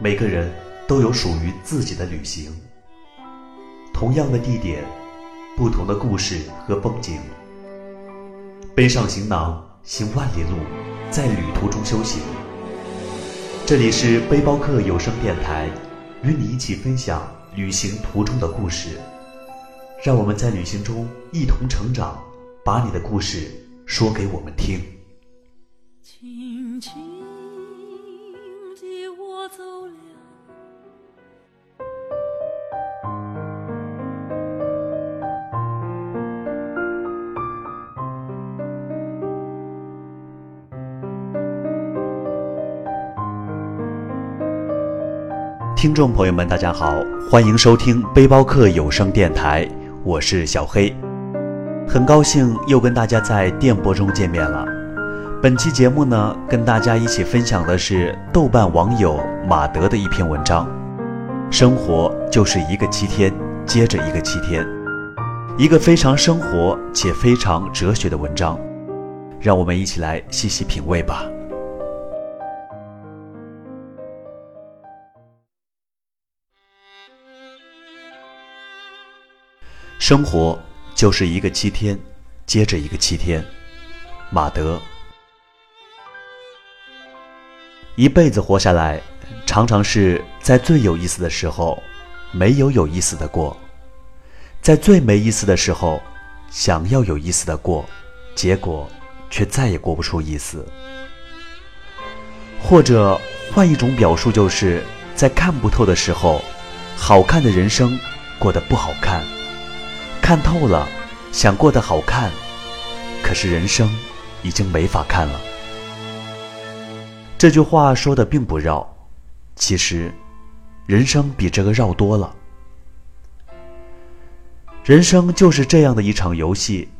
每个人都有属于自己的旅行。同样的地点，不同的故事和风景。背上行囊，行万里路，在旅途中修行。这里是背包客有声电台，与你一起分享旅行途中的故事。让我们在旅行中一同成长，把你的故事说给我们听。轻轻听众朋友们，大家好，欢迎收听背包客有声电台。我是小黑，很高兴又跟大家在电波中见面了。本期节目呢，跟大家一起分享的是豆瓣网友马德的一篇文章。生活就是一个七天接着一个七天，一个非常生活且非常哲学的文章，让我们一起来细细品味吧。生活就是一个七天，接着一个七天。马德，一辈子活下来，常常是在最有意思的时候，没有有意思的过；在最没意思的时候，想要有意思的过，结果却再也过不出意思。或者换一种表述，就是在看不透的时候，好看的人生过得不好看。看透了，想过得好看，可是人生已经没法看了。这句话说的并不绕，其实，人生比这个绕多了。人生就是这样的一场游戏，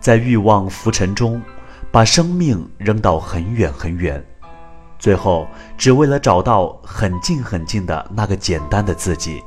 在欲望浮沉中，把生命扔到很远很远，最后只为了找到很近很近的那个简单的自己。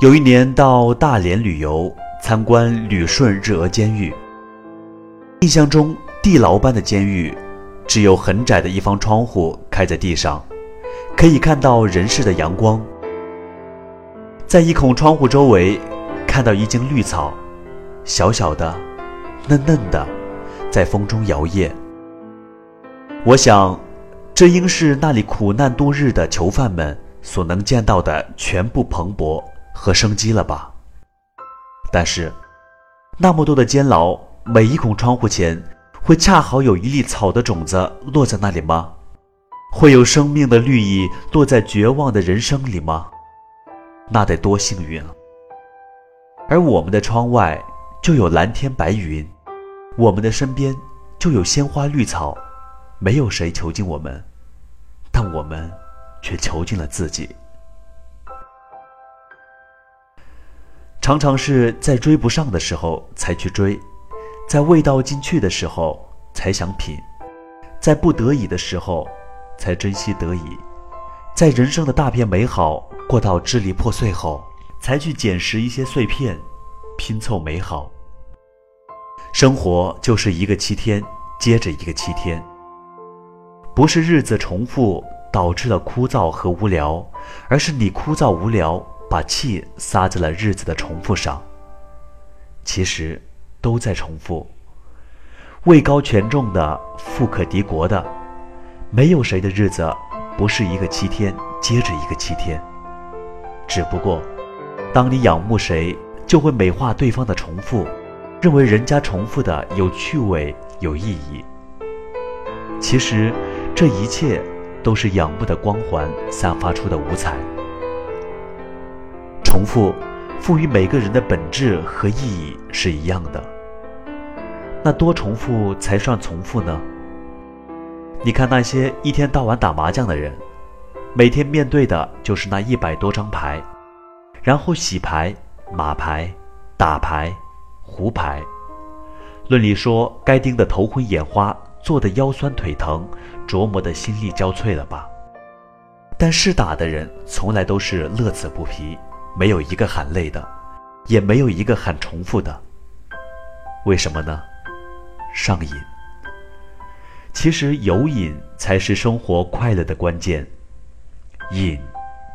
有一年到大连旅游，参观旅顺日俄监狱。印象中地牢般的监狱，只有很窄的一方窗户开在地上，可以看到人世的阳光。在一孔窗户周围，看到一茎绿草，小小的，嫩嫩的，在风中摇曳。我想，这应是那里苦难度日的囚犯们所能见到的全部蓬勃。和生机了吧？但是，那么多的监牢，每一孔窗户前，会恰好有一粒草的种子落在那里吗？会有生命的绿意落在绝望的人生里吗？那得多幸运啊！而我们的窗外就有蓝天白云，我们的身边就有鲜花绿草，没有谁囚禁我们，但我们却囚禁了自己。常常是在追不上的时候才去追，在味道进去的时候才想品，在不得已的时候才珍惜得以，在人生的大片美好过到支离破碎后，才去捡拾一些碎片，拼凑美好。生活就是一个七天接着一个七天，不是日子重复导致了枯燥和无聊，而是你枯燥无聊。把气撒在了日子的重复上。其实，都在重复。位高权重的，富可敌国的，没有谁的日子不是一个七天接着一个七天。只不过，当你仰慕谁，就会美化对方的重复，认为人家重复的有趣味、有意义。其实，这一切都是仰慕的光环散发出的五彩。重复，赋予每个人的本质和意义是一样的。那多重复才算重复呢？你看那些一天到晚打麻将的人，每天面对的就是那一百多张牌，然后洗牌、码牌、打牌、胡牌。论理说，该盯得头昏眼花，坐得腰酸腿疼，琢磨得心力交瘁了吧？但是打的人从来都是乐此不疲。没有一个喊累的，也没有一个喊重复的。为什么呢？上瘾。其实有瘾才是生活快乐的关键。瘾，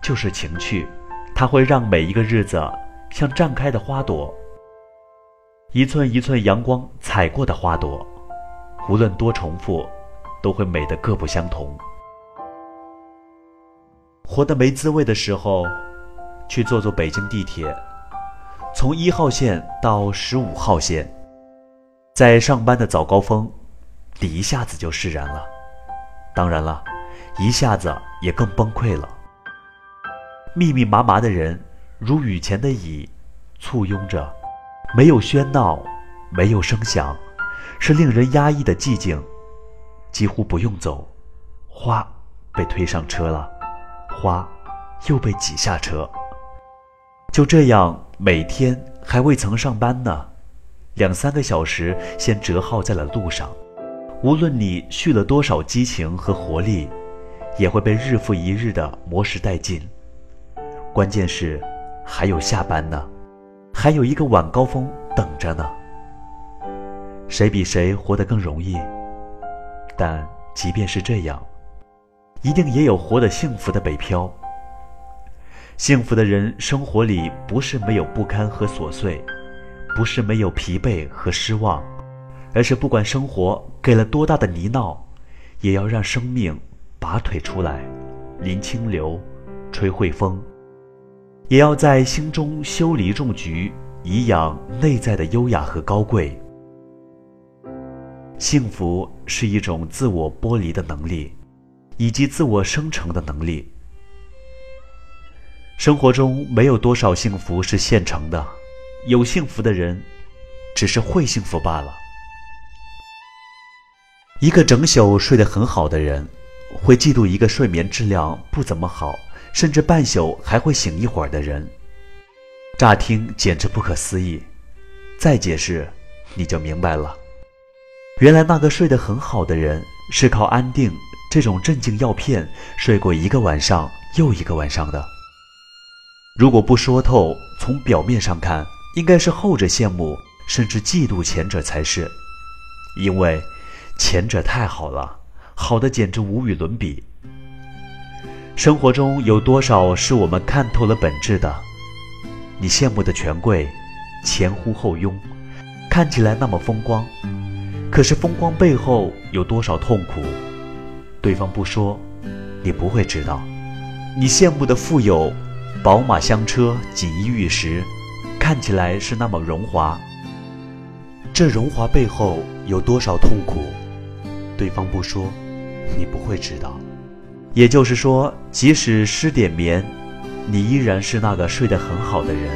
就是情趣，它会让每一个日子像绽开的花朵，一寸一寸阳光踩过的花朵，无论多重复，都会美得各不相同。活得没滋味的时候，去坐坐北京地铁，从一号线到十五号线，在上班的早高峰。你一下子就释然了，当然了，一下子也更崩溃了。密密麻麻的人，如雨前的蚁，簇拥着，没有喧闹，没有声响，是令人压抑的寂静。几乎不用走，花被推上车了，花又被挤下车。就这样，每天还未曾上班呢，两三个小时先折耗在了路上。无论你蓄了多少激情和活力，也会被日复一日的磨蚀殆尽。关键是，还有下班呢，还有一个晚高峰等着呢。谁比谁活得更容易？但即便是这样，一定也有活得幸福的北漂。幸福的人生活里不是没有不堪和琐碎，不是没有疲惫和失望。而是不管生活给了多大的泥淖，也要让生命拔腿出来，临清流，吹会风，也要在心中修篱种菊，以养内在的优雅和高贵。幸福是一种自我剥离的能力，以及自我生成的能力。生活中没有多少幸福是现成的，有幸福的人，只是会幸福罢了。一个整宿睡得很好的人，会嫉妒一个睡眠质量不怎么好，甚至半宿还会醒一会儿的人。乍听简直不可思议，再解释你就明白了。原来那个睡得很好的人，是靠安定这种镇静药片睡过一个晚上又一个晚上的。如果不说透，从表面上看，应该是后者羡慕甚至嫉妒前者才是，因为。前者太好了，好的简直无与伦比。生活中有多少是我们看透了本质的？你羡慕的权贵，前呼后拥，看起来那么风光，可是风光背后有多少痛苦？对方不说，你不会知道。你羡慕的富有，宝马香车，锦衣玉食，看起来是那么荣华，这荣华背后有多少痛苦？对方不说，你不会知道。也就是说，即使失点眠，你依然是那个睡得很好的人；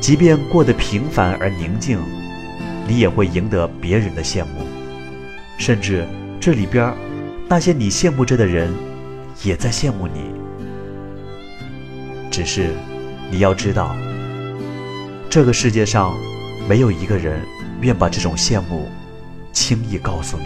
即便过得平凡而宁静，你也会赢得别人的羡慕。甚至这里边，那些你羡慕着的人，也在羡慕你。只是，你要知道，这个世界上，没有一个人愿把这种羡慕轻易告诉你。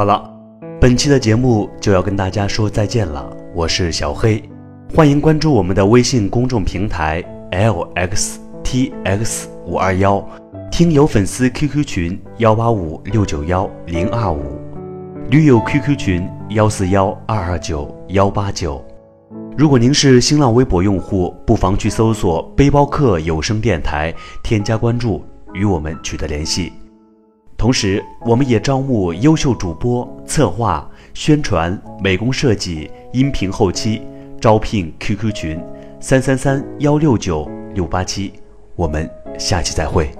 好了，本期的节目就要跟大家说再见了。我是小黑，欢迎关注我们的微信公众平台 lxtx 五二幺，听友粉丝 QQ 群幺八五六九幺零二五，驴友 QQ 群幺四幺二二九幺八九。如果您是新浪微博用户，不妨去搜索“背包客有声电台”，添加关注，与我们取得联系。同时，我们也招募优秀主播、策划、宣传、美工设计、音频后期，招聘 QQ 群：三三三幺六九六八七。我们下期再会。